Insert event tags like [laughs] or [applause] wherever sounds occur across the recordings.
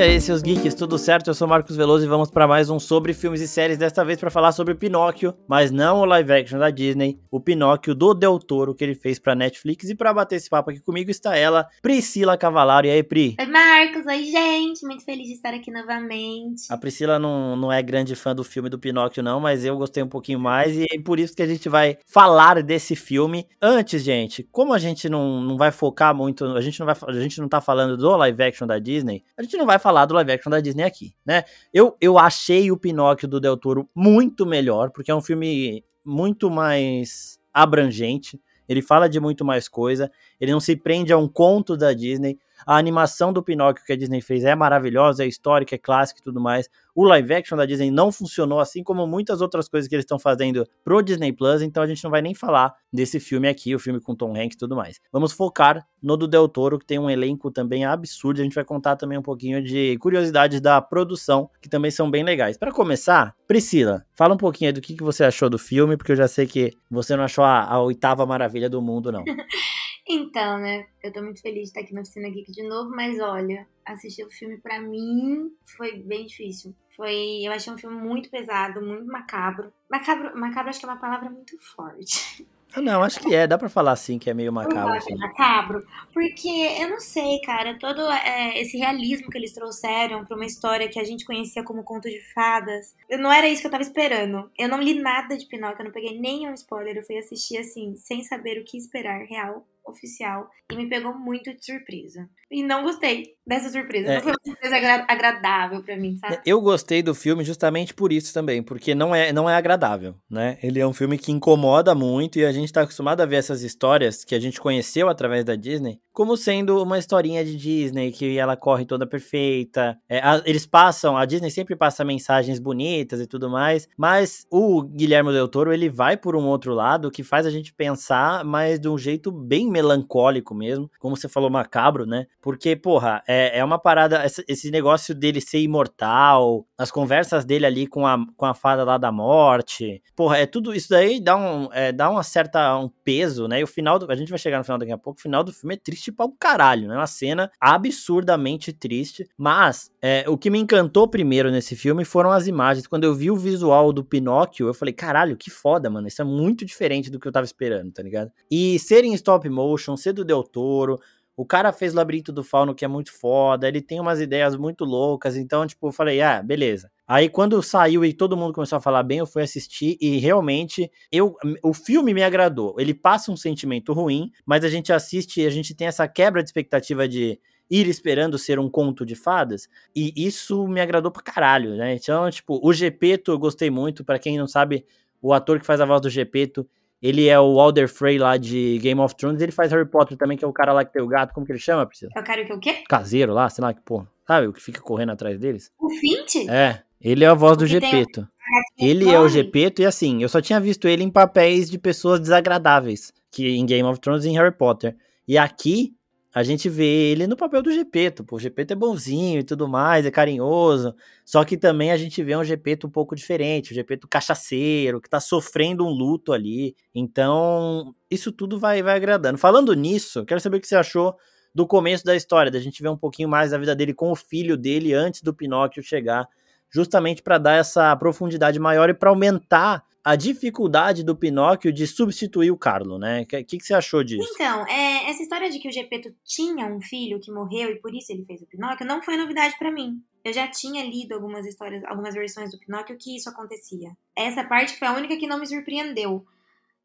E aí, seus geeks, tudo certo? Eu sou Marcos Veloso e vamos para mais um sobre filmes e séries, desta vez para falar sobre Pinóquio, mas não o live action da Disney, o Pinóquio do Del Toro que ele fez para Netflix. E para bater esse papo aqui comigo está ela, Priscila Cavalaro. E aí, Pri? Oi, Marcos. Oi, gente. Muito feliz de estar aqui novamente. A Priscila não, não é grande fã do filme do Pinóquio, não, mas eu gostei um pouquinho mais e é por isso que a gente vai falar desse filme. Antes, gente, como a gente não, não vai focar muito, a gente não vai, a gente não tá falando do live action da Disney, a gente não vai falar do live action da Disney aqui, né? Eu, eu achei o Pinóquio do Del Toro muito melhor, porque é um filme muito mais abrangente, ele fala de muito mais coisa, ele não se prende a um conto da Disney. A animação do Pinóquio que a Disney fez é maravilhosa, é histórica, é clássica e tudo mais. O live action da Disney não funcionou, assim como muitas outras coisas que eles estão fazendo pro Disney Plus, então a gente não vai nem falar desse filme aqui, o filme com Tom Hanks e tudo mais. Vamos focar no do Del Toro, que tem um elenco também absurdo. A gente vai contar também um pouquinho de curiosidades da produção, que também são bem legais. Para começar, Priscila, fala um pouquinho do que, que você achou do filme, porque eu já sei que você não achou a, a oitava maravilha do mundo, não. [laughs] Então, né? Eu tô muito feliz de estar aqui na Oficina Geek de novo, mas olha, assistir o filme para mim foi bem difícil. Foi, eu achei um filme muito pesado, muito macabro. Macabro, macabro acho que é uma palavra muito forte. Ah, não, acho que é. Dá pra falar assim que é meio macabro. Assim. Macabro. Porque eu não sei, cara, todo é, esse realismo que eles trouxeram pra uma história que a gente conhecia como conto de fadas, não era isso que eu tava esperando. Eu não li nada de Pinóquio, eu não peguei nenhum spoiler. Eu fui assistir assim, sem saber o que esperar, real oficial e me pegou muito de surpresa. E não gostei dessa surpresa. É, não foi uma surpresa agra agradável para mim, sabe? Eu gostei do filme justamente por isso também, porque não é, não é agradável, né? Ele é um filme que incomoda muito e a gente tá acostumado a ver essas histórias que a gente conheceu através da Disney como sendo uma historinha de Disney que ela corre toda perfeita. É, a, eles passam, a Disney sempre passa mensagens bonitas e tudo mais, mas o Guilherme Del Toro ele vai por um outro lado que faz a gente pensar, mas de um jeito bem melancólico mesmo, como você falou, macabro, né? Porque, porra, é, é uma parada, esse negócio dele ser imortal, as conversas dele ali com a, com a fada lá da morte, porra, é tudo isso daí dá um, é, dá uma certa, um peso, né? E o final, do, a gente vai chegar no final daqui a pouco, o final do filme é triste pra um caralho, né? Uma cena absurdamente triste, mas é, o que me encantou primeiro nesse filme foram as imagens. Quando eu vi o visual do Pinóquio, eu falei, caralho, que foda, mano, isso é muito diferente do que eu tava esperando, tá ligado? E ser em stop motion C do Del Toro. O cara fez Labirinto do Fauno, que é muito foda. Ele tem umas ideias muito loucas. Então, tipo, eu falei, ah, beleza. Aí, quando saiu e todo mundo começou a falar bem, eu fui assistir e realmente eu, o filme me agradou. Ele passa um sentimento ruim, mas a gente assiste e a gente tem essa quebra de expectativa de ir esperando ser um conto de fadas, e isso me agradou pra caralho, né? Então, tipo, o Gepeto eu gostei muito, para quem não sabe, o ator que faz a voz do Gepeto, ele é o Alder Frey lá de Game of Thrones. Ele faz Harry Potter também, que é o cara lá que tem o gato. Como que ele chama, Priscila? É o cara que é o quê? Caseiro lá, sei lá que porra. Sabe, o que fica correndo atrás deles? O Fint? É. Ele é a voz do Gepeto. Tem... Ele é o Gepeto e assim, eu só tinha visto ele em papéis de pessoas desagradáveis, que em Game of Thrones e em Harry Potter. E aqui a gente vê ele no papel do Gepeto. O Gepeto é bonzinho e tudo mais, é carinhoso. Só que também a gente vê um Gepeto um pouco diferente, o Gepeto cachaceiro, que tá sofrendo um luto ali. Então, isso tudo vai, vai agradando. Falando nisso, quero saber o que você achou do começo da história, da gente ver um pouquinho mais da vida dele com o filho dele antes do Pinóquio chegar, justamente para dar essa profundidade maior e para aumentar a dificuldade do Pinóquio de substituir o Carlo, né? O que, que, que, você achou disso? Então, é, essa história de que o Gepeto tinha um filho que morreu e por isso ele fez o Pinóquio não foi novidade para mim. Eu já tinha lido algumas histórias, algumas versões do Pinóquio que isso acontecia. Essa parte foi a única que não me surpreendeu.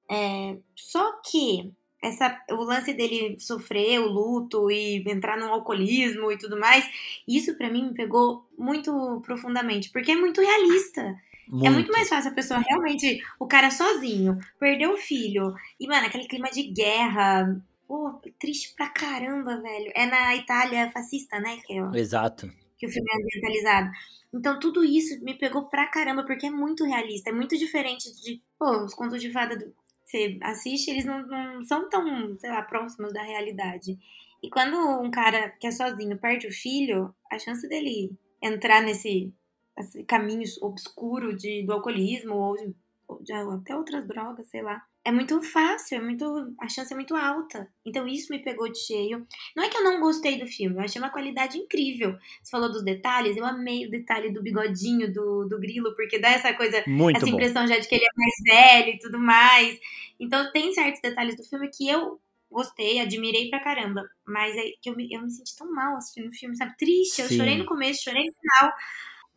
É, só que essa, o lance dele sofrer o luto e entrar no alcoolismo e tudo mais, isso para mim me pegou muito profundamente, porque é muito realista. Muito. É muito mais fácil a pessoa realmente, o cara sozinho, perder o filho. E, mano, aquele clima de guerra. Pô, triste pra caramba, velho. É na Itália fascista, né? Que é, Exato. Que o filme é ambientalizado. Então, tudo isso me pegou pra caramba, porque é muito realista. É muito diferente de, pô, os contos de fada do, você assiste, eles não, não são tão, sei lá, próximos da realidade. E quando um cara que é sozinho perde o filho, a chance dele entrar nesse esse caminho obscuro de, do alcoolismo ou, de, de, até outras drogas, sei lá, é muito fácil, é muito, a chance é muito alta. Então isso me pegou de cheio. Não é que eu não gostei do filme, eu achei uma qualidade incrível. Você falou dos detalhes, eu amei o detalhe do bigodinho do, do grilo, porque dá essa coisa, Muito essa bom. impressão já de que ele é mais velho e tudo mais. Então tem certos detalhes do filme que eu gostei, admirei pra caramba. Mas é que eu me, eu me senti tão mal assistindo o filme, sabe? Triste. Eu Sim. chorei no começo, chorei no final.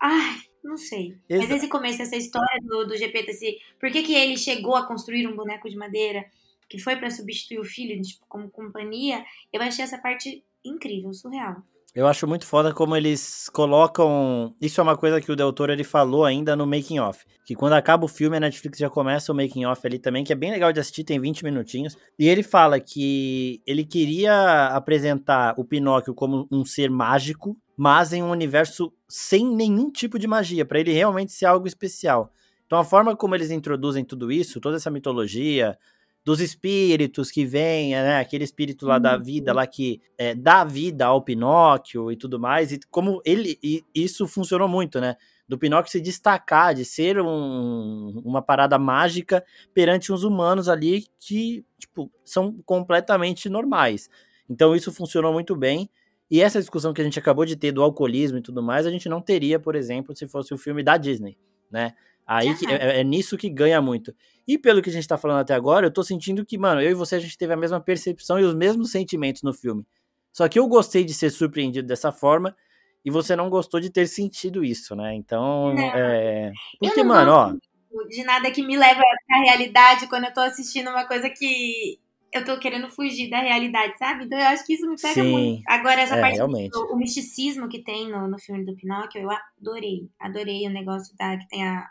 Ai, não sei. Mas Exa- esse começo, essa história do, do GP, esse, por que, que ele chegou a construir um boneco de madeira que foi pra substituir o filho, tipo, como companhia, eu achei essa parte incrível, surreal. Eu acho muito foda como eles colocam. Isso é uma coisa que o Del Toro ele falou ainda no making off, que quando acaba o filme a Netflix já começa o making off ali também, que é bem legal de assistir, tem 20 minutinhos. E ele fala que ele queria apresentar o Pinóquio como um ser mágico, mas em um universo sem nenhum tipo de magia, pra ele realmente ser algo especial. Então a forma como eles introduzem tudo isso, toda essa mitologia, dos espíritos que vêm, né? Aquele espírito lá da Uhum. vida, lá que é, dá vida ao Pinóquio e tudo mais. E como ele. E isso funcionou muito, né? Do Pinóquio se destacar, de ser um- uma parada mágica perante uns humanos ali que, tipo, são completamente normais. Então isso funcionou muito bem. E essa discussão que a gente acabou de ter do alcoolismo e tudo mais, a gente não teria, por exemplo, se fosse o filme da Disney, né? Aí que- é, é nisso que ganha muito. E pelo que a gente tá falando até agora, eu tô sentindo que, mano, eu e você a gente teve a mesma percepção e os mesmos sentimentos no filme. Só que eu gostei de ser surpreendido dessa forma e você não gostou de ter sentido isso, né? Então, Não. é. Porque, não mano, ó. de nada que me leve pra realidade quando eu tô assistindo uma coisa que eu tô querendo fugir da realidade, sabe? Então eu acho que isso me pega Sim. muito. Agora, essa É, parte realmente. do o misticismo que tem no, no filme do Pinóquio, eu adorei. Adorei o negócio da, que tem a,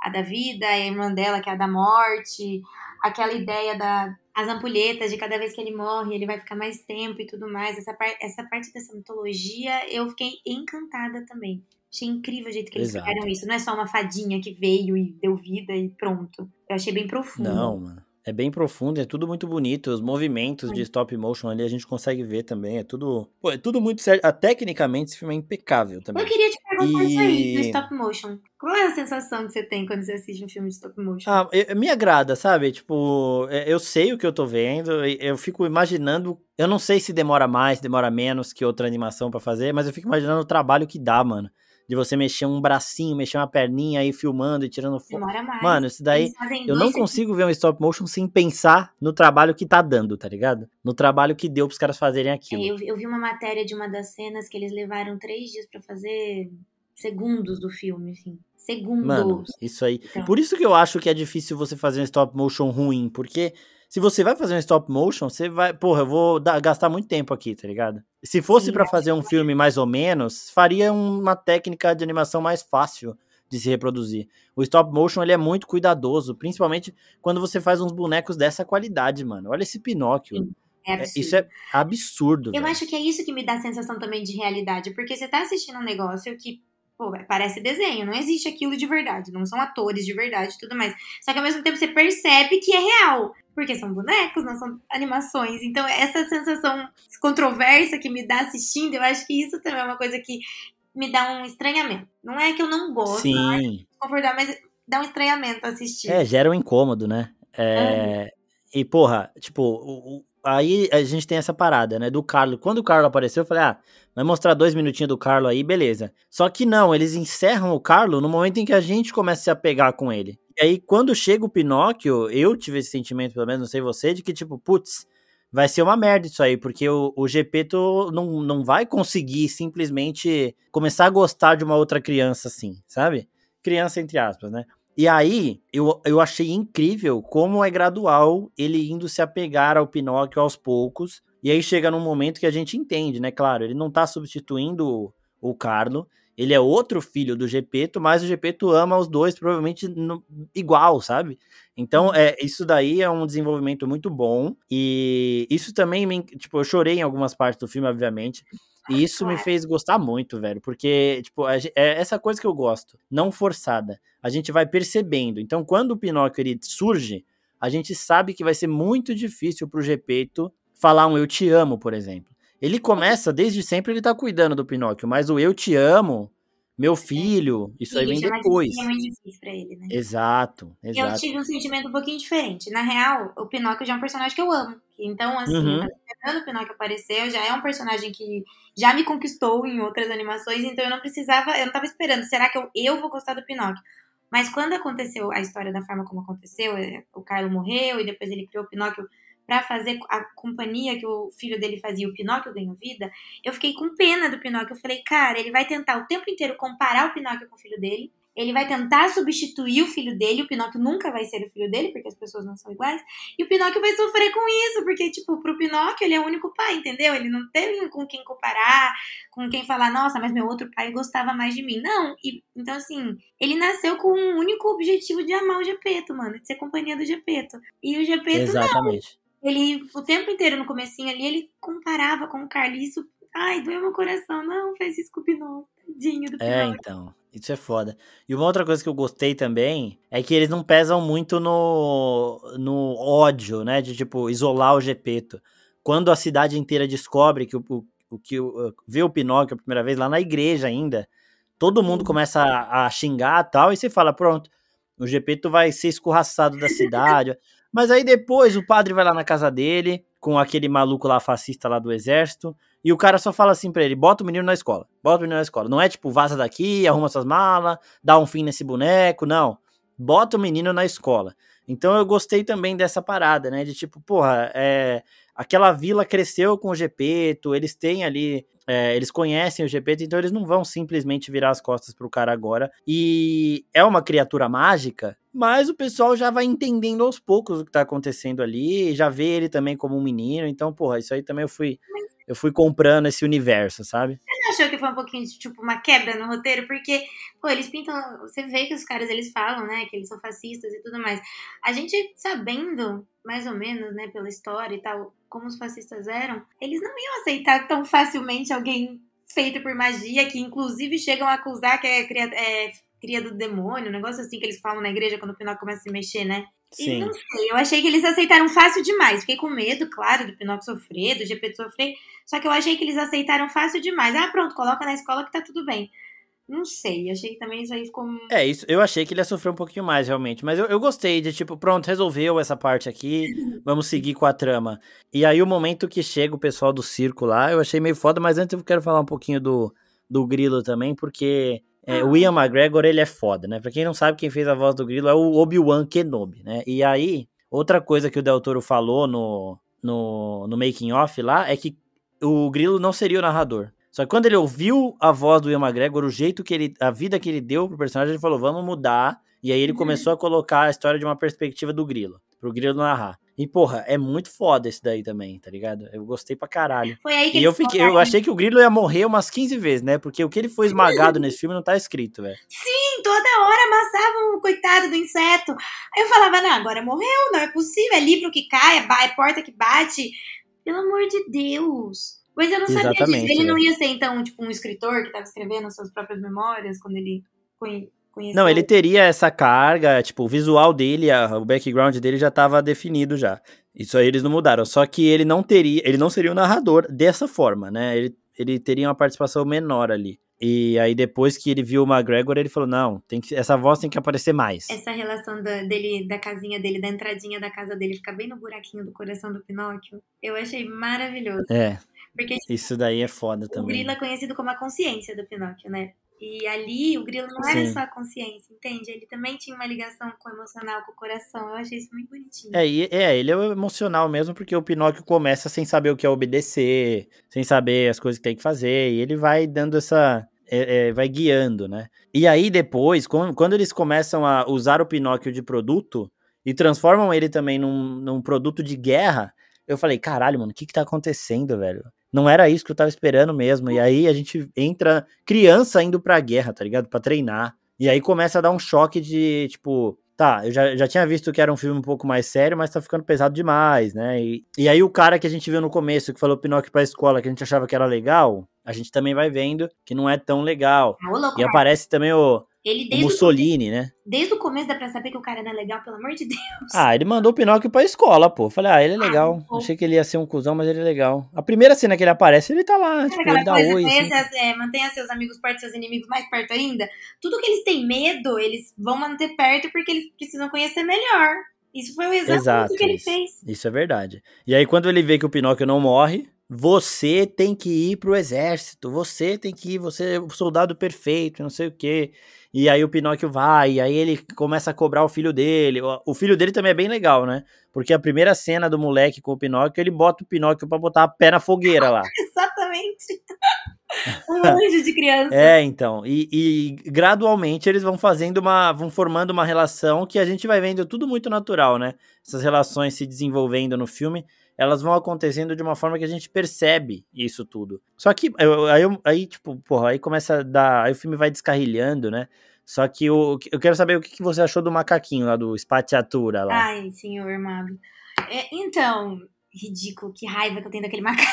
a da vida, a irmã dela, que é a da morte, aquela ideia da as ampulhetas de cada vez que ele morre, ele vai ficar mais tempo e tudo mais. Essa, par, essa parte dessa mitologia, eu fiquei encantada também. Achei incrível o jeito que eles Exato. fizeram isso. Não é só uma fadinha que veio e deu vida e pronto. Eu achei bem profundo. Não, mano. É bem profundo, é tudo muito bonito. Os movimentos de stop motion ali a gente consegue ver também. É tudo. Pô, é tudo muito certo. Ah, tecnicamente, esse filme é impecável também. Eu queria te perguntar isso aí, do E- stop motion. Qual é a sensação que você tem quando você assiste um filme de stop motion? Ah, eu- me agrada, sabe? Tipo, é, eu sei o que eu tô vendo, e eu fico imaginando. Eu não sei se demora mais, demora menos que outra animação pra fazer, mas eu fico imaginando o trabalho que dá, mano. De você mexer um bracinho, mexer uma perninha aí filmando e tirando foto. Demora mais. Mano, isso daí. Eu não consigo ver um stop motion sem pensar no trabalho que tá dando, tá ligado? No trabalho que deu pros caras fazerem É, aquilo. eu, eu vi uma matéria de uma das cenas que eles levaram três dias pra fazer segundos do filme, assim. Segundos. Mano, isso aí. Então. Por isso que eu acho que é difícil você fazer um stop motion ruim, porque se você vai fazer um stop motion, você vai. Porra, eu vou dar- gastar muito tempo aqui, tá ligado? Se fosse Sim, pra fazer um filme mais ou menos, faria uma técnica de animação mais fácil de se reproduzir. O stop motion ele é muito cuidadoso, principalmente quando você faz uns bonecos dessa qualidade, mano. Olha esse Pinóquio. É É, absurdo. isso é absurdo. Eu velho. acho que é isso que me dá a sensação também de realidade, porque você tá assistindo um negócio que, pô, parece desenho, não existe aquilo de verdade, não são atores de verdade e tudo mais. Só que ao mesmo tempo você percebe que é real, porque são bonecos, não são animações. Então, essa sensação controversa que me dá assistindo, eu acho que isso também é uma coisa que me dá um estranhamento. Não é que eu não gosto, não é Sim. concordar, mas dá um estranhamento assistir. É, gera um incômodo, né? É, E, porra, tipo, o- aí a gente tem essa parada, né? Do Carlo. Quando o Carlo apareceu, eu falei, ah, vai mostrar dois minutinhos do Carlo aí, beleza. Só que não, eles encerram o Carlo no momento em que a gente começa a se apegar com ele. E aí, quando chega o Pinóquio, eu tive esse sentimento, pelo menos, não sei você, de que, tipo, putz, vai ser uma merda isso aí, porque o, o Gepeto não, não vai conseguir simplesmente começar a gostar de uma outra criança assim, sabe? Criança entre aspas, né? E aí, eu, eu achei incrível como é gradual ele indo se apegar ao Pinóquio aos poucos. E aí chega num momento que a gente entende, né? Claro, ele não tá substituindo o, o Carlo. Ele é outro filho do Gepeto, mas o Gepeto ama os dois, provavelmente no- igual, sabe? Então, é, isso daí é um desenvolvimento muito bom. E isso também, me, tipo, eu chorei em algumas partes do filme, obviamente. E isso me fez gostar muito, velho. Porque, tipo, é essa coisa que eu gosto. Não forçada. A gente vai percebendo. Então, quando o Pinóquio ele surge, a gente sabe que vai ser muito difícil pro Gepeto falar um eu te amo, por exemplo. Ele começa, desde sempre, ele tá cuidando do Pinóquio, mas o eu te amo meu filho, isso aí vem depois. É muito difícil pra ele, né? Exato, exato. Eu tive um sentimento um pouquinho diferente. Na real, o Pinóquio já é um personagem que eu amo. Então, assim, uhum. tá esperando o Pinóquio aparecer, já é um personagem que já me conquistou em outras animações, então eu não precisava, eu não tava esperando, será que eu, eu vou gostar do Pinóquio? Mas quando aconteceu a história da forma como aconteceu, é, o Carlo morreu e depois ele criou o Pinóquio para fazer a companhia que o filho dele fazia, o Pinóquio ganhou vida, eu fiquei com pena do Pinóquio. Eu falei, cara, ele vai tentar o tempo inteiro comparar o Pinóquio com o filho dele. Ele vai tentar substituir o filho dele, o Pinóquio nunca vai ser o filho dele, porque as pessoas não são iguais. E o Pinóquio vai sofrer com isso, porque, tipo, pro Pinóquio ele é o único pai, entendeu? Ele não tem com quem comparar, com quem falar, nossa, mas meu outro pai gostava mais de mim. Não. E, então, assim, ele nasceu com um único objetivo de amar o Gepeto, mano, de ser companhia do Gepeto. E o Gepeto Exatamente. não ele, o tempo inteiro no comecinho ali, ele comparava com o Carliço. Ai, doeu meu coração. Não, fez isso com o Pinóquio. Tadinho do É, então. Isso é foda. E uma outra coisa que eu gostei também é que eles não pesam muito no, no ódio, né? De, tipo, isolar o Gepeto. Quando a cidade inteira descobre que o, o, o que o, vê o Pinóquio a primeira vez, lá na igreja ainda, todo mundo começa a, a xingar e tal, e você fala, pronto, o Gepeto vai ser escorraçado da cidade. Mas aí depois o padre vai lá na casa dele, com aquele maluco lá fascista lá do exército, e o cara só fala assim pra ele: bota o menino na escola, bota o menino na escola. Não é tipo, vaza daqui, arruma suas malas, dá um fim nesse boneco, não. Bota o menino na escola. Então eu gostei também dessa parada, né? De tipo, porra, é, aquela vila cresceu com o Gepeto, eles têm ali é, eles conhecem o Gepeto, então eles não vão simplesmente virar as costas pro cara agora. E é uma criatura mágica, mas o pessoal já vai entendendo aos poucos o que tá acontecendo ali, já vê ele também como um menino, então, porra, isso aí também eu fui eu fui comprando esse universo, sabe? Você não achou que foi um pouquinho de, tipo, uma quebra no roteiro? Porque, pô, eles pintam. Você vê que os caras eles falam, né, que eles são fascistas e tudo mais. A gente sabendo, mais ou menos, né, pela história e tal, como os fascistas eram, eles não iam aceitar tão facilmente alguém feito por magia, que inclusive chegam a acusar que é, é cria do demônio, um negócio assim que eles falam na igreja quando o Pinóquio começa a se mexer, né? Sim. E não sei, eu achei que eles aceitaram fácil demais. Fiquei com medo, claro, do Pinóquio sofrer, do GP sofrer. Só que eu achei que eles aceitaram fácil demais. Ah, pronto, coloca na escola que tá tudo bem. Não sei, achei que também isso aí ficou. É, isso, eu achei que ele ia sofrer um pouquinho mais, realmente. Mas eu, eu gostei de, tipo, pronto, resolveu essa parte aqui, [laughs] vamos seguir com a trama. E aí, o momento que chega o pessoal do circo lá, eu achei meio foda, mas antes eu quero falar um pouquinho do, do Grilo também, porque é, o Ian McGregor, ele é foda, né? Pra quem não sabe, quem fez a voz do Grilo é o Obi-Wan Kenobi, né? E aí, outra coisa que o Del Toro falou no, no, no making off lá é que o Grilo não seria o narrador. Só que quando ele ouviu a voz do Ian McGregor, o jeito que ele. a vida que ele deu pro personagem, ele falou: vamos mudar. E aí ele uhum. começou a colocar a história de uma perspectiva do Grilo, pro Grilo narrar. E, porra, é muito foda esse daí também, tá ligado? Eu gostei pra caralho. Foi aí que e eu fiquei, eu achei que o Grilo ia morrer umas 15 vezes, né? Porque o que ele foi esmagado nesse filme não tá escrito, velho. Sim, toda hora amassavam o coitado do inseto. Aí eu falava, não, agora morreu, não é possível, é livro que cai, é, é porta que bate. Pelo amor de Deus. Mas eu não sabia Exatamente, disso. Ele não ia ser, então, tipo, um escritor que tava escrevendo suas próprias memórias quando ele Conheceu. Não, ele teria essa carga, tipo, o visual dele, a, o background dele já estava definido já. Isso aí eles não mudaram. Só que ele não teria, ele não seria o narrador dessa forma, né? Ele, ele teria uma participação menor ali. E aí depois que ele viu o McGregor, ele falou: "Não, tem que essa voz tem que aparecer mais". Essa relação da, dele da casinha dele, da entradinha da casa dele ficar bem no buraquinho do coração do Pinóquio, eu achei maravilhoso. É. Porque isso daí é foda o também. O Grilo é conhecido como a consciência do Pinóquio, né? E ali o grilo não era só a consciência, entende? Ele também tinha uma ligação com o emocional, com o coração. Eu achei isso muito bonitinho. É, é, ele é emocional mesmo, porque o Pinóquio começa sem saber o que é obedecer, sem saber as coisas que tem que fazer, e ele vai dando essa. É, é, vai guiando, né? E aí depois, quando eles começam a usar o Pinóquio de produto e transformam ele também num, num produto de guerra, eu falei, caralho, mano, o que que tá acontecendo, velho? Não era isso que eu tava esperando mesmo. E aí a gente entra criança indo pra guerra, tá ligado? Pra treinar. E aí começa a dar um choque de, tipo, tá, eu já, já tinha visto que era um filme um pouco mais sério, mas tá ficando pesado demais, né? E, e aí o cara que a gente viu no começo, que falou Pinóquio pra escola, que a gente achava que era legal, a gente também vai vendo que não é tão legal. e aparece também o, Ele O desde o, Mussolini, né? desde o começo dá pra saber que o cara não é legal, pelo amor de Deus. Ah, ele mandou o Pinóquio pra escola, pô. Falei, ah, ele é legal. pô. Achei que ele ia ser um cuzão, mas ele é legal. A primeira cena que ele aparece, ele tá lá, tipo, ele dá coisa, oi. assim. é, mantenha seus amigos perto, seus inimigos mais perto ainda. Tudo que eles têm medo, eles vão manter perto porque eles precisam conhecer melhor. Isso foi o exato Exato, que ele isso. fez. Isso é verdade. E aí, quando ele vê que o Pinóquio não morre, você tem que ir pro exército, você tem que ir, você é o soldado perfeito, não sei o quê. E aí o Pinóquio vai, e aí ele começa a cobrar o filho dele. O- filho dele também é bem legal, né? Porque a primeira cena do moleque com o Pinóquio, ele bota o Pinóquio pra botar a pé na fogueira lá. [laughs] Exatamente. [laughs] um anjo de criança. É, então. E, e gradualmente eles vão fazendo uma. vão formando uma relação que a gente vai vendo tudo muito natural, né? Essas relações se desenvolvendo no filme, elas vão acontecendo de uma forma que a gente percebe isso tudo. Só que eu- aí, eu- aí tipo, porra, aí começa a dar. Aí o filme vai descarrilhando, né? Só que o, eu quero saber o que que você achou do macaquinho lá, do Spatiatura lá. Ai, senhor amado. É, então, ridículo, que raiva que eu tenho daquele [laughs] macaco.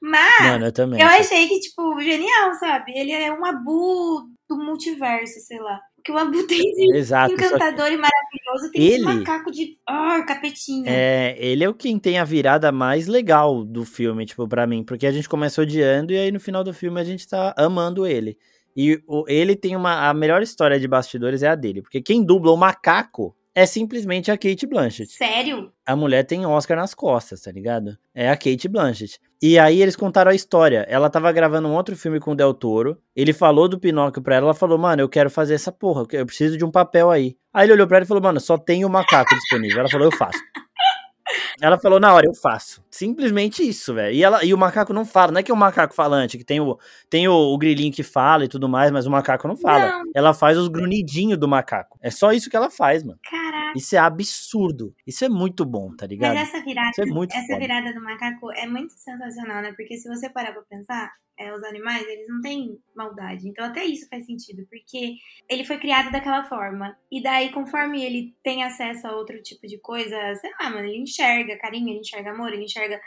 Mas Mano, eu também. eu achei que, tipo, genial, sabe? Ele é um abu do multiverso, sei lá. Que o abu tem de [laughs] Exato. só que- encantador e maravilhoso tem esse Ele- macaco de. Ah, capetinha. É, ele é o quem tem a virada mais legal do filme, tipo, pra mim. Porque a gente começa odiando e aí no final do filme a gente tá amando ele. E o- ele tem uma. A melhor história de bastidores é a dele. Porque quem dubla o macaco é simplesmente a Kate Blanchett. Sério? A mulher tem Oscar nas costas, tá ligado? É a Kate Blanchett. E aí eles contaram a história. Ela tava gravando um outro filme com o Del Toro. Ele falou do Pinóquio pra ela. Ela falou, mano, eu quero fazer essa porra. Eu preciso de um papel aí. Aí ele olhou pra ela e falou, mano, só tem o macaco disponível. Ela falou, eu faço. [laughs] Ela falou, na hora, eu faço. Simplesmente isso, velho. E, ela- e o macaco não fala. Não é que é um macaco falante, que tem o, tem o, o grilinho que fala e tudo mais, mas o macaco não fala. Não. Ela faz os grunhidinhos do macaco. É só isso que ela faz, mano. Caraca. Isso é absurdo. Isso é muito bom, tá ligado? Mas essa virada, é essa foda. virada do macaco é muito sensacional, né? Porque se você parar pra pensar, é, os animais, eles não têm maldade. Então até isso faz sentido, porque ele foi criado daquela forma. E daí, conforme ele tem acesso a outro tipo de coisa, sei lá, mano, ele enxerga carinho, ele enxerga amor, ele enxerga.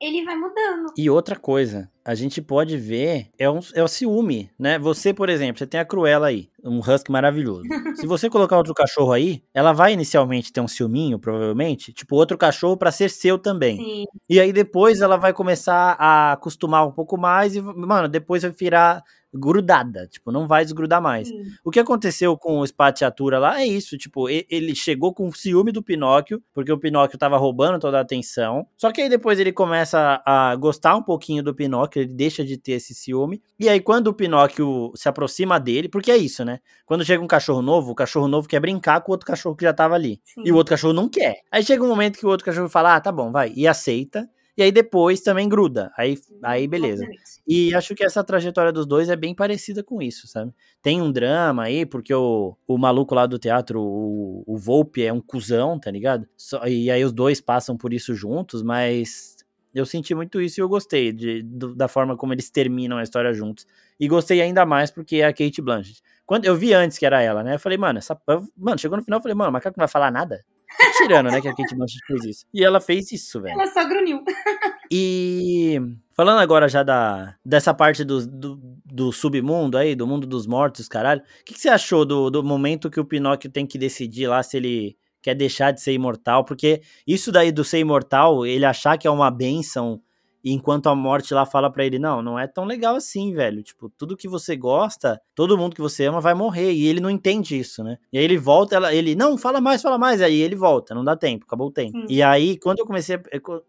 Ele vai mudando. E outra coisa, a gente pode ver, é, um, é o ciúme, né? Você, por exemplo, você tem a Cruella aí, um husky maravilhoso. [laughs] Se você colocar outro cachorro aí, ela vai inicialmente ter um ciúminho, provavelmente, tipo outro cachorro pra ser seu também. Sim. E aí depois ela vai começar a acostumar um pouco mais e, mano, depois vai virar grudada, tipo, não vai desgrudar mais. sim. O que aconteceu com o Spatiatura lá é isso, tipo, ele chegou com ciúme do Pinóquio, porque o Pinóquio tava roubando toda a atenção. Só que aí depois ele começa a gostar um pouquinho do Pinóquio, ele deixa de ter esse ciúme. E aí quando o Pinóquio se aproxima dele, porque é isso, né? Quando chega um cachorro novo, o cachorro novo quer brincar com o outro cachorro que já tava ali. sim. E o outro cachorro não quer. Aí chega um momento que o outro cachorro fala: "Ah, tá bom, vai", e aceita. E aí depois também gruda. Aí aí beleza. E acho que essa trajetória dos dois é bem parecida com isso, sabe? Tem um drama aí, porque o, o maluco lá do teatro, o, o Volpe, é um cuzão, tá ligado? Só- e aí os dois passam por isso juntos, mas eu senti muito isso e eu gostei de, do- da forma como eles terminam a história juntos. E gostei ainda mais porque é a Kate Blanchett. Quando eu vi antes que era ela, né? Eu falei, mano, essa. Mano, chegou no final, eu falei, mano, o macaco não vai falar nada? Tô tirando, né? Que a Kate Blanchett fez isso. E ela fez isso, velho. Ela só grunhiu. [laughs] E falando agora já da, dessa parte do, do, do submundo aí, do mundo dos mortos, caralho, o que, que você achou do, do momento que o Pinóquio tem que decidir lá se ele quer deixar de ser imortal? Porque isso daí do ser imortal, ele achar que é uma benção, enquanto a morte lá fala pra ele, não, não é tão legal assim, velho. Tipo, tudo que você gosta, todo mundo que você ama vai morrer, e ele não entende isso, né? E aí ele volta, ela, ele, não, fala mais, fala mais, aí ele volta, não dá tempo, acabou o tempo. E aí, quando eu comecei, a,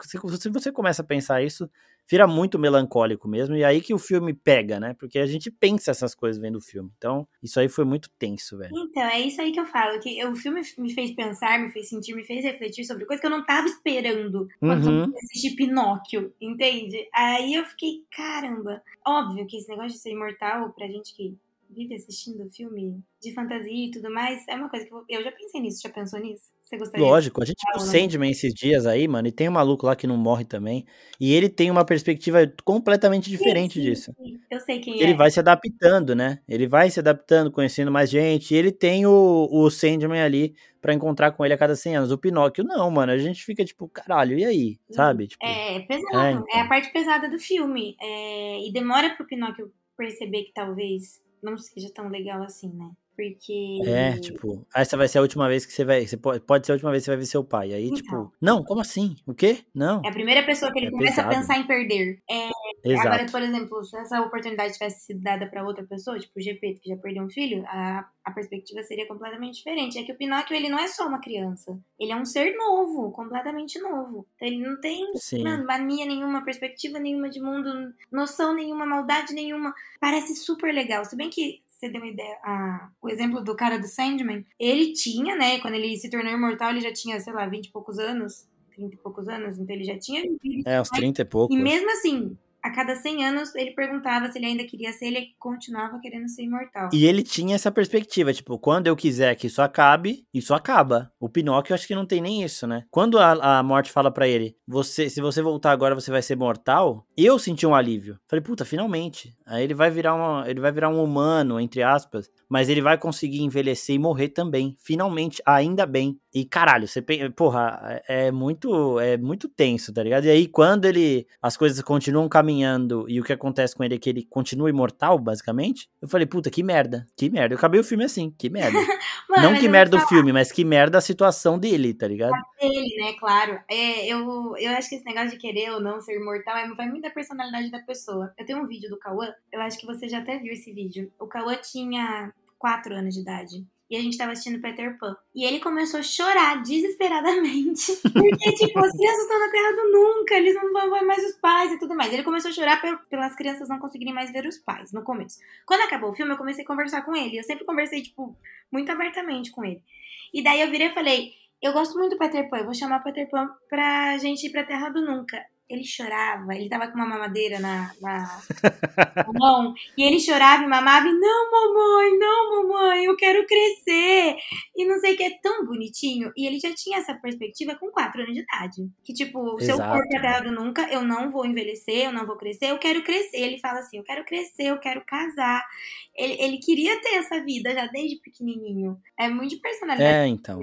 se se você começa a pensar isso, vira muito melancólico mesmo, e aí que o filme pega, né? Porque a gente pensa essas coisas vendo o filme. Então, isso aí foi muito tenso, velho. Então, é isso aí que eu falo. Que o filme me fez pensar, me fez sentir, me fez refletir sobre coisas que eu não tava esperando quando Uhum. eu assisti Pinóquio, entende? Aí eu fiquei, caramba. Óbvio que esse negócio de ser imortal, pra gente que vive assistindo filme de fantasia e tudo mais, é uma coisa que eu, eu já pensei nisso. Já pensou nisso? Você gostaria? Lógico, a gente viu o Fala. Sandman esses dias aí, mano, e tem um maluco lá que não morre também, e ele tem uma perspectiva completamente diferente Sim, sim, disso. sim. Eu sei quem Ele é. vai se adaptando, né? Ele vai se adaptando, conhecendo mais gente, e ele tem o, o Sandman ali pra encontrar com ele a cada 100 anos. O Pinóquio não, mano, a gente fica tipo, caralho, e aí? Sabe? Tipo, É pesado, É, é, então. a parte pesada do filme. É, e demora pro Pinóquio perceber que talvez não seja tão legal assim, né? Porque. É, tipo, essa vai ser a última vez que você vai. Você pode, pode ser a última vez que você vai ver seu pai. Aí, então, tipo, não, como assim? O quê? Não. É a primeira pessoa que ele é começa pesado. a pensar em perder. É, Exato. Agora, por exemplo, se essa oportunidade tivesse sido dada para outra pessoa, tipo o GP, que já perdeu um filho, a, a perspectiva seria completamente diferente. É que o Pinóquio, ele não é só uma criança. Ele é um ser novo, completamente novo. Então, ele não tem mano, mania nenhuma, perspectiva nenhuma de mundo, noção nenhuma, maldade nenhuma. Parece super legal. Se bem que você deu uma ideia, o exemplo do cara do Sandman, ele tinha, né, quando ele se tornou imortal, ele já tinha, sei lá, 20 e poucos anos, 30 e poucos anos, então ele já tinha vivido. É, uns 30 e poucos. E mesmo assim, a cada 100 anos ele perguntava se ele ainda queria ser, ele continuava querendo ser imortal. E ele tinha essa perspectiva, tipo, quando eu quiser que isso acabe, isso acaba. O Pinóquio acho que não tem nem isso, né? Quando a, a morte fala para ele, você, se você voltar agora você vai ser mortal, eu senti um alívio. Falei, puta, finalmente. Aí ele vai virar uma, ele vai virar um humano, entre aspas, mas ele vai conseguir envelhecer e morrer também. Finalmente, ainda bem. E caralho, você porra, é, é muito é muito tenso, tá ligado? E aí quando ele as coisas continuam caminhando e o que acontece com ele é que ele continua imortal, basicamente, eu falei, puta, que merda. Que merda. Eu acabei o filme assim, que merda. [laughs] Mano, não que merda o filme, mas que merda a situação dele, tá ligado? Dele, né, claro. É, eu, eu acho que esse negócio de querer ou não ser imortal é, vai muito da personalidade da pessoa. Eu tenho um vídeo do Cauã, eu acho que você já até viu esse vídeo. O Cauã tinha 4 anos de idade. E a gente tava assistindo Peter Pan. E ele começou a chorar desesperadamente. [laughs] Porque, tipo, as crianças estão na Terra do Nunca, eles não vão ver mais os pais e tudo mais. Ele começou a chorar pelas crianças não conseguirem mais ver os pais, no começo. Quando acabou o filme, eu comecei a conversar com ele. Eu sempre conversei, tipo, muito abertamente com ele. E daí eu virei e falei: Eu gosto muito do Peter Pan, eu vou chamar o Peter Pan pra gente ir pra Terra do Nunca ele chorava, ele tava com uma mamadeira na, [laughs] na, mão, e ele chorava e mamava, e não, mamãe, não, mamãe, eu quero crescer, e não sei o que, é tão bonitinho, e ele já tinha essa perspectiva com 4 anos de idade, que tipo, o seu corpo é terra do nunca, eu não vou envelhecer, eu não vou crescer, eu quero crescer, ele fala assim, eu quero crescer, eu quero casar, ele, ele queria ter essa vida já desde pequenininho, é muito de personalidade. É, então,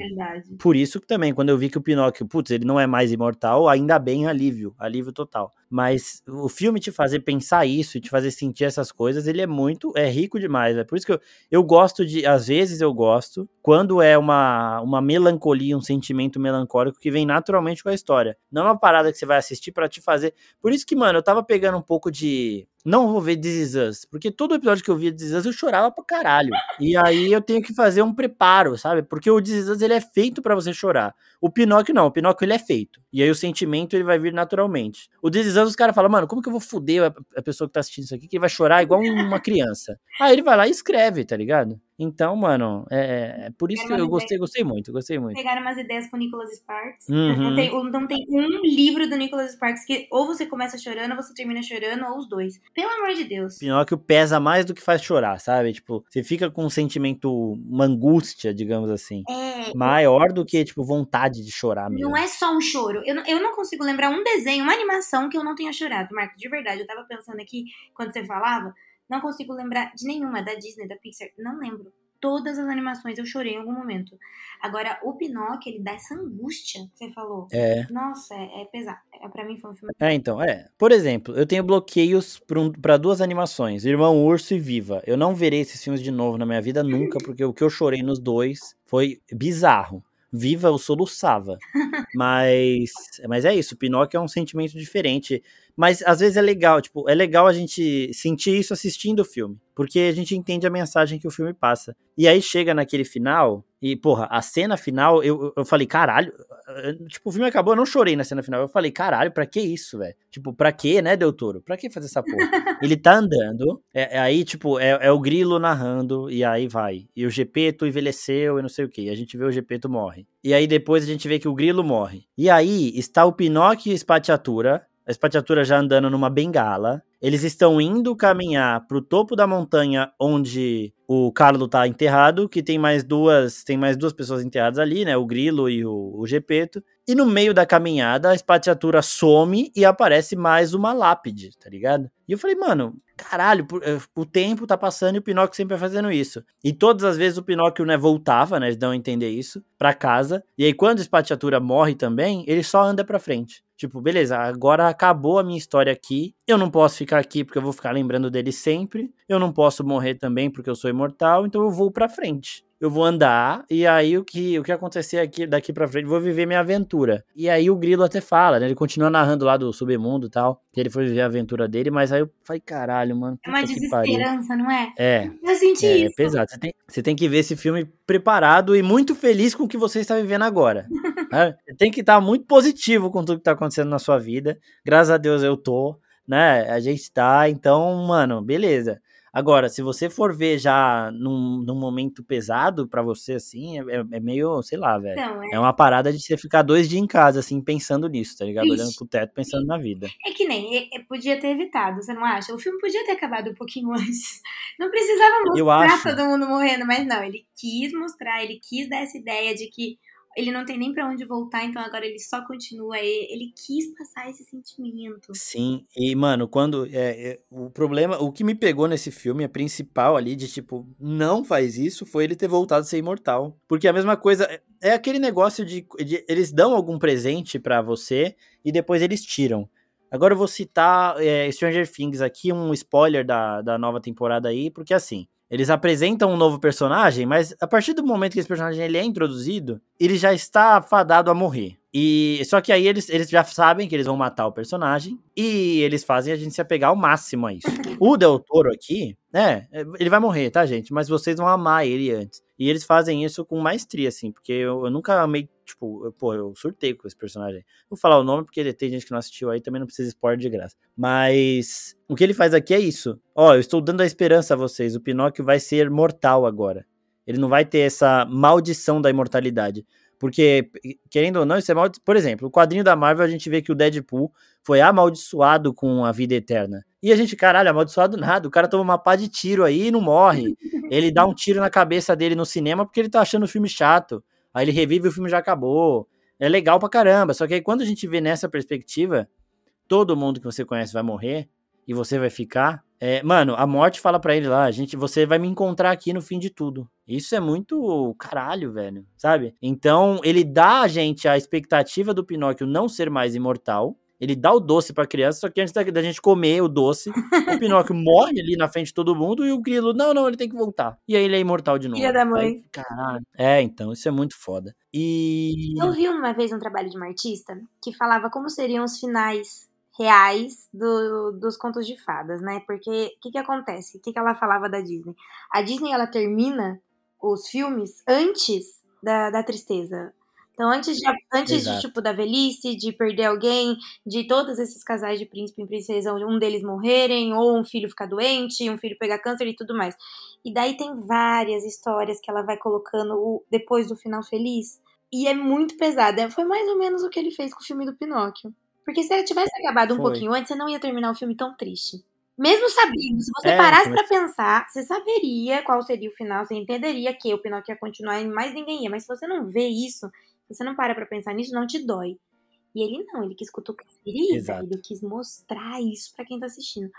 por isso que também, quando eu vi que o Pinóquio, putz, ele não é mais imortal, ainda bem alívio, alívio alívio total. Mas o filme te fazer pensar isso te fazer sentir essas coisas, ele é muito, é rico demais. É por isso que eu, eu gosto de, às vezes eu gosto, quando é uma, uma melancolia, um sentimento melancólico que vem naturalmente com a história. Não é uma parada que você vai assistir para te fazer. Por isso que, mano, eu tava pegando um pouco de não vou ver This Is Us, porque todo episódio que eu via This Is Us eu chorava pra caralho. E aí eu tenho que fazer um preparo, sabe? Porque o This Is Us ele é feito para você chorar. O Pinóquio não, o Pinóquio ele é feito. E aí o sentimento ele vai vir naturalmente. O This Is Us os caras falam, mano, como que eu vou foder a pessoa que tá assistindo isso aqui que vai chorar igual uma criança? Aí ele vai lá e escreve, tá ligado? Então, mano, é, é por isso que eu gostei, gostei muito, gostei muito. Pegaram umas ideias com o Nicholas Sparks. Uhum. Não, tem, não tem um livro do Nicholas Sparks que ou você começa chorando, ou você termina chorando, ou os dois. Pelo amor de Deus. Pinóquio pesa mais do que faz chorar, sabe? Tipo, você fica com um sentimento, uma angústia, digamos assim. É. Maior do que, tipo, vontade de chorar mesmo. Não é só um choro. Eu, eu não consigo lembrar um desenho, uma animação que eu não tenha chorado, Marco, de verdade. Eu tava pensando aqui, quando você falava, não consigo lembrar de nenhuma da Disney, da Pixar. Não lembro todas as animações eu chorei em algum momento. Agora, o Pinóquio, ele dá essa angústia que você falou. É. Nossa, é, é pesado. É, pra mim foi um filme. É, então, é. Por exemplo, eu tenho bloqueios para um, duas animações: Irmão Urso e Viva. Eu não verei esses filmes de novo na minha vida nunca, [laughs] porque o que eu chorei nos dois foi bizarro. Viva, eu soluçava. mas, mas é isso, Pinóquio é um sentimento diferente. Mas às vezes é legal, tipo, é legal a gente sentir isso assistindo o filme, porque a gente entende a mensagem que o filme passa. E aí chega naquele final, e porra, a cena final, eu, eu falei, caralho, tipo, o filme acabou, eu não chorei na cena final, eu falei, caralho, pra que isso, velho? Tipo, pra que, né, Del Toro? Pra que fazer essa porra? [laughs] Ele tá andando, é, é aí, tipo, é, é, o grilo narrando, e aí vai. E o Gepeto envelheceu e não sei o que, e a gente vê o Gepeto morre. E aí depois a gente vê que o grilo morre. E aí está o Pinóquio e a Espatiatura, a espatiatura já andando numa bengala. Eles estão indo caminhar pro topo da montanha onde o Carlo tá enterrado, que tem mais duas, tem mais duas pessoas enterradas ali, né? O Grilo e o, o Gepeto. E no meio da caminhada, a espatiatura some e aparece mais uma lápide, tá ligado? E eu falei, mano, caralho, eh, o tempo tá passando e o Pinóquio sempre fazendo isso. E todas as vezes o Pinóquio, né, voltava, né, eles dão a entender isso, pra casa. E aí quando a espatiatura morre também, ele só anda pra frente. Tipo, beleza, agora acabou a minha história aqui. Eu não posso ficar aqui porque eu vou ficar lembrando dele sempre. Eu não posso morrer também porque eu sou imortal, então eu vou pra frente eu vou andar e aí o que o que acontecer aqui daqui para frente, vou viver minha aventura. E aí o Grilo até fala, né? Ele continua narrando lá do submundo e tal, que ele foi viver a aventura dele, mas aí eu falei, caralho, mano. É uma desesperança, não é? É. Eu senti é, isso. É pesado. Você tem, você tem que ver esse filme preparado e muito feliz com o que você está vivendo agora. [laughs] né? Você tem que estar muito positivo com tudo que tá acontecendo na sua vida. Graças a Deus eu tô, né? A gente tá, então, mano, beleza. Agora, se você for ver já num, num momento pesado para você, assim, é, é, é, meio, sei lá, velho. é... é... uma parada de você ficar dois dias em casa, assim, pensando nisso, tá ligado? Ixi. Olhando pro teto, pensando na vida. É que nem, podia ter evitado, você não acha? O filme podia ter acabado um pouquinho [laughs] antes. Não precisava mostrar todo mundo morrendo, mas não, ele quis mostrar, ele quis dar essa ideia de que ele não tem nem para onde voltar, então agora ele só continua. Ele quis passar esse sentimento. Sim, e mano, quando. É, é, o problema, o que me pegou nesse filme, a principal ali, de tipo, não faz isso, foi ele ter voltado a ser imortal. Porque a mesma coisa. É, é aquele negócio de, de eles dão algum presente para você e depois eles tiram. Agora eu vou citar é, Stranger Things aqui, um spoiler da, da nova temporada aí, porque assim. Eles apresentam um novo personagem, mas a partir do momento que esse personagem ele é introduzido, ele já está fadado a morrer. E só que aí eles, eles já sabem que eles vão matar o personagem e eles fazem a gente se apegar ao máximo a isso. [laughs] O Del Toro aqui, né, ele vai morrer, tá, gente? Mas vocês vão amar ele antes. E eles fazem isso com maestria, assim, porque eu, eu nunca amei, tipo, eu, pô, eu surtei com esse personagem. Vou falar o nome porque tem gente que não assistiu aí, também não precisa spoiler de graça. Mas o que ele faz aqui é isso. Ó, eu estou dando a esperança a vocês, o Pinóquio vai ser mortal agora. Ele não vai ter essa maldição da imortalidade. Porque, querendo ou não, isso é mal. Por exemplo, o quadrinho da Marvel, a gente vê que o Deadpool foi amaldiçoado com a vida eterna. E a gente, caralho, amaldiçoado nada. O cara toma uma pá de tiro aí e não morre. Ele dá um tiro na cabeça dele no cinema porque ele tá achando o filme chato. Aí ele revive o filme já acabou. É legal pra caramba. Só que aí quando a gente vê nessa perspectiva, todo mundo que você conhece vai morrer e você vai ficar. É, mano, a morte fala para ele lá, gente, você vai me encontrar aqui no fim de tudo. Isso é muito caralho, velho, sabe? Então, ele dá a gente a expectativa do Pinóquio não ser mais imortal. Ele dá o doce pra criança, só que antes da, da gente comer o doce, o [laughs] Pinóquio morre ali na frente de todo mundo e o Grilo, não, não, ele tem que voltar. E aí ele é imortal de novo. Filha da mãe. Aí, caralho. É, então, isso é muito foda. E. Eu vi uma vez um trabalho de uma artista que falava como seriam os finais reais do, dos contos de fadas, né? Porque o que, que acontece? O que, que ela falava da Disney? A Disney ela termina os filmes antes da, da tristeza. Então, antes, de, antes de, tipo, da velhice, de perder alguém, de todos esses casais de príncipe e princesa, um deles morrerem, ou um filho ficar doente, um filho pegar câncer e tudo mais. E daí tem várias histórias que ela vai colocando depois do final feliz. E é muito pesada. Foi mais ou menos o que ele fez com o filme do Pinóquio. Porque se ele tivesse acabado um Foi. pouquinho antes, você não ia terminar o filme tão triste. Mesmo sabendo, se você é, parasse para pensar, você saberia qual seria o final, você entenderia que o Pinóquio ia continuar e mais ninguém ia. Mas se você não vê isso, você não para pra pensar nisso, não te dói. E ele não, ele quis cutucar a ferida, ele quis mostrar isso para quem tá assistindo.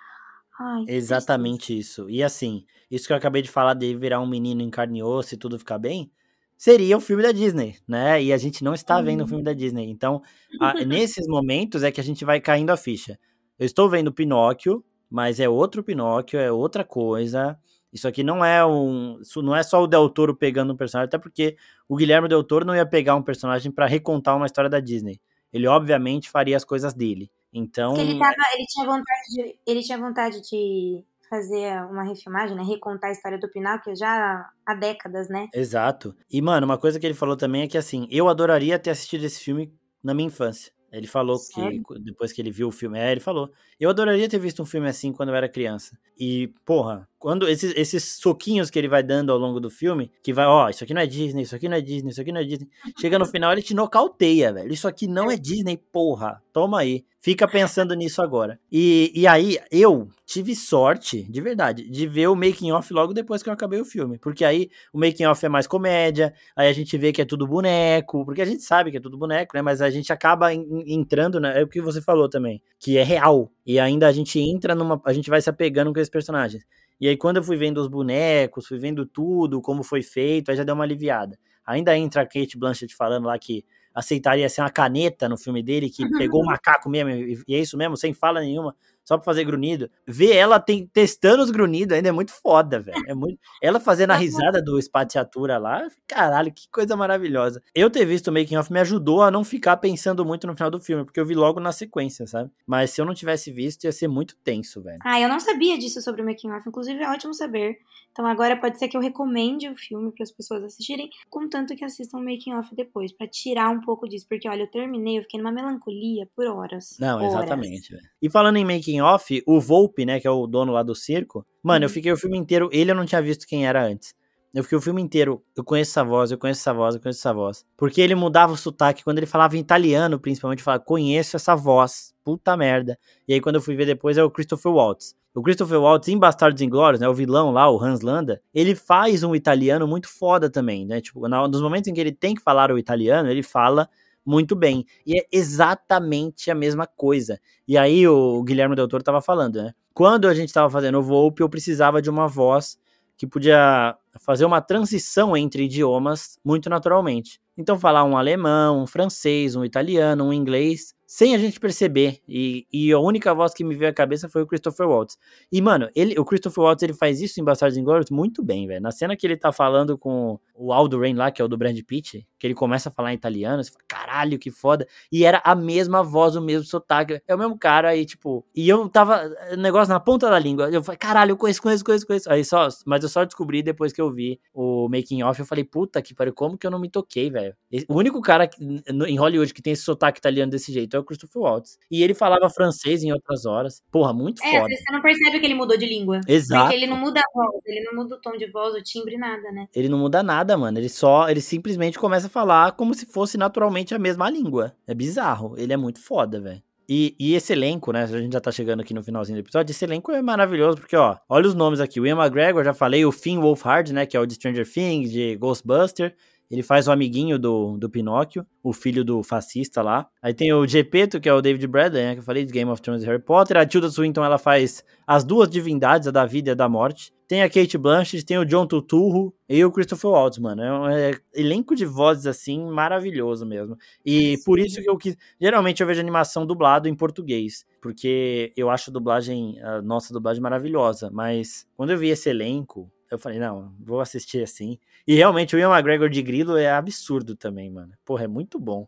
Ai, Exatamente isso. E assim, isso que eu acabei de falar de virar um menino em carne e osso e tudo ficar bem, seria o filme da Disney, né? E a gente não está vendo o uhum. filme da Disney. Então, a, nesses momentos é que a gente vai caindo a ficha. Eu estou vendo Pinóquio, mas é outro Pinóquio, é outra coisa. Isso aqui não é um, isso não é só o Del Toro pegando um personagem, até porque o Guilherme Del Toro não ia pegar um personagem para recontar uma história da Disney. Ele obviamente faria as coisas dele. Então, ele, tava, ele tinha vontade de, ele tinha vontade de fazer uma refilmagem, né? Recontar a história do Pinóquio já há décadas, né? Exato. E, mano, uma coisa que ele falou também é que, assim, eu adoraria ter assistido esse filme na minha infância. Ele falou Sério? que depois que ele viu o filme, é, ele falou: Eu adoraria ter visto um filme assim quando eu era criança. E, porra, quando esses, esses soquinhos que ele vai dando ao longo do filme, que vai, ó, isso aqui não é Disney, isso aqui não é Disney, isso aqui não é Disney. Chega no [laughs] final, ele te nocauteia, velho. Isso aqui não é Disney, porra. Toma aí. Fica pensando nisso agora. E, e aí, eu tive sorte, de verdade, de ver o making off logo depois que eu acabei o filme. Porque aí o making off é mais comédia, aí a gente vê que é tudo boneco, porque a gente sabe que é tudo boneco, né? Mas a gente acaba entrando, né? É o que você falou também, que é real. E ainda a gente entra numa. A gente vai se apegando com esses personagens. E aí, quando eu fui vendo os bonecos, fui vendo tudo, como foi feito, aí já deu uma aliviada. Ainda entra a Kate Blanchett falando lá que aceitaria ser uma caneta no filme dele, que pegou o [laughs] macaco mesmo, e é isso mesmo, sem fala nenhuma, só pra fazer grunhido. Ver ela tem, testando os grunhidos ainda é muito foda, velho. É muito... Ela fazendo a risada do Spatiatura lá, caralho, que coisa maravilhosa. Eu ter visto o making off me ajudou a não ficar pensando muito no final do filme, porque eu vi logo na sequência, sabe? Mas se eu não tivesse visto, ia ser muito tenso, velho. Ah, eu não sabia disso sobre o making off, inclusive é ótimo saber. Então agora pode ser que eu recomende o filme para as pessoas assistirem, contanto que assistam o making off depois, para tirar um pouco disso, porque olha, eu terminei, eu fiquei numa melancolia por horas. Não, horas. exatamente. Véio. E falando em making off, o Volpe, né, que é o dono lá do circo, mano, eu uhum. fiquei o filme inteiro, ele eu não tinha visto quem era antes. Eu fiquei o filme inteiro, eu conheço essa voz, eu conheço essa voz, eu conheço essa voz. Porque ele mudava o sotaque, quando ele falava em italiano, principalmente, falava, conheço essa voz, puta merda. E aí quando eu fui ver depois, é o Christopher Waltz. O Christopher Waltz em Bastardos Inglórios, né, o vilão lá, o Hans Landa, ele faz um italiano muito foda também, né? Tipo, nos momentos em que ele tem que falar o italiano, ele fala muito bem. E é exatamente a mesma coisa. E aí o Guilherme Del Toro tava falando, né? Quando a gente tava fazendo o Volpe, eu precisava de uma voz que podia fazer uma transição entre idiomas muito naturalmente. Então falar um alemão, um francês, um italiano, um inglês, sem a gente perceber. E, e a única voz que me veio à cabeça foi o Christopher Waltz. E, mano, ele, o Christopher Waltz ele faz isso em Bastardos Inglórios muito bem, velho. Na cena que ele tá falando com o Aldo Rain lá, que é o do Brad Pitt, que ele começa a falar em italiano, você fala, caralho, que foda. E era a mesma voz, o mesmo sotaque. É o mesmo cara aí, tipo. E eu tava. Negócio na ponta da língua. Eu falei, caralho, eu conheço, conheço, conheço, conheço. Aí só. Mas eu só descobri depois que eu vi o making off. Eu falei, puta que pariu, como que eu não me toquei, velho? O único cara em Hollywood que tem esse sotaque italiano desse jeito é o Christopher Waltz. E ele falava francês em outras horas. Porra, muito é, foda. Você não percebe que ele mudou de língua. Exato. Porque ele não muda a voz, ele não muda o tom de voz, o timbre, nada, né? Ele não muda nada, mano. Ele só, ele simplesmente começa a falar como se fosse naturalmente a mesma língua. É bizarro. Ele é muito foda, velho. E, e, esse elenco, né? A gente já tá chegando aqui no finalzinho do episódio. Esse elenco é maravilhoso, porque, ó, olha os nomes aqui. O Ian McGregor, já falei, o Finn Wolfhard, né? Que é o de Stranger Things, de Ghostbuster. Ele faz o amiguinho do, do Pinóquio, o filho do fascista lá. Aí tem o Gepeto, que é o David Bradley, né, que eu falei de Game of Thrones e Harry Potter. A Tilda Swinton, ela faz as duas divindades, a da vida e a da morte. Tem a Kate Blanchett, tem o John Turturro e o Christopher Waltz, mano. É um é, elenco de vozes, assim, maravilhoso mesmo. E por isso que eu quis... Geralmente eu vejo animação dublado em português, porque eu acho a dublagem, a nossa dublagem maravilhosa. Mas quando eu vi esse elenco, eu falei, não, vou assistir assim. E realmente o Ian McGregor de Grilo é absurdo também, mano. Porra, é muito bom.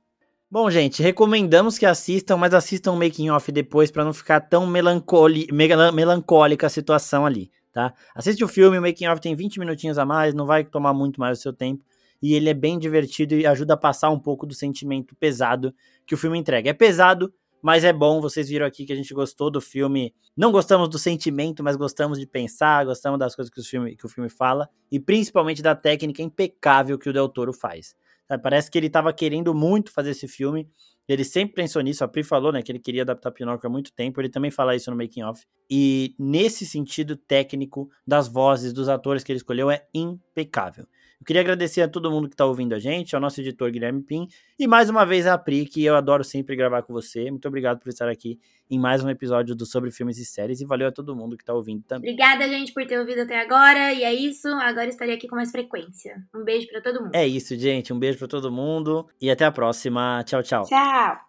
Bom, gente, recomendamos que assistam, mas assistam o making off depois para não ficar tão melancólica a situação ali, tá? Assiste o filme, o making off tem 20 minutinhos a mais, não vai tomar muito mais o seu tempo e ele é bem divertido e ajuda a passar um pouco do sentimento pesado que o filme entrega. É pesado, mas é bom, vocês viram aqui que a gente gostou do filme. Não gostamos do sentimento, mas gostamos de pensar, gostamos das coisas que o filme, que o filme fala, e principalmente da técnica impecável que o Del Toro faz. Parece que ele estava querendo muito fazer esse filme. Ele sempre pensou nisso. A Pri falou, né, que ele queria adaptar Pinóquio há muito tempo. Ele também fala isso no making of. E nesse sentido técnico das vozes dos atores que ele escolheu é impecável. Eu queria agradecer a todo mundo que está ouvindo a gente, ao nosso editor Guilherme Pim, e mais uma vez a Pri, que eu adoro sempre gravar com você. Muito obrigado por estar aqui em mais um episódio do Sobre Filmes e Séries, e valeu a todo mundo que está ouvindo também. Obrigada, gente, por ter ouvido até agora, e é isso. Agora estarei aqui com mais frequência. Um beijo para todo mundo. É isso, gente. Um beijo para todo mundo, e até a próxima. Tchau, tchau. Tchau.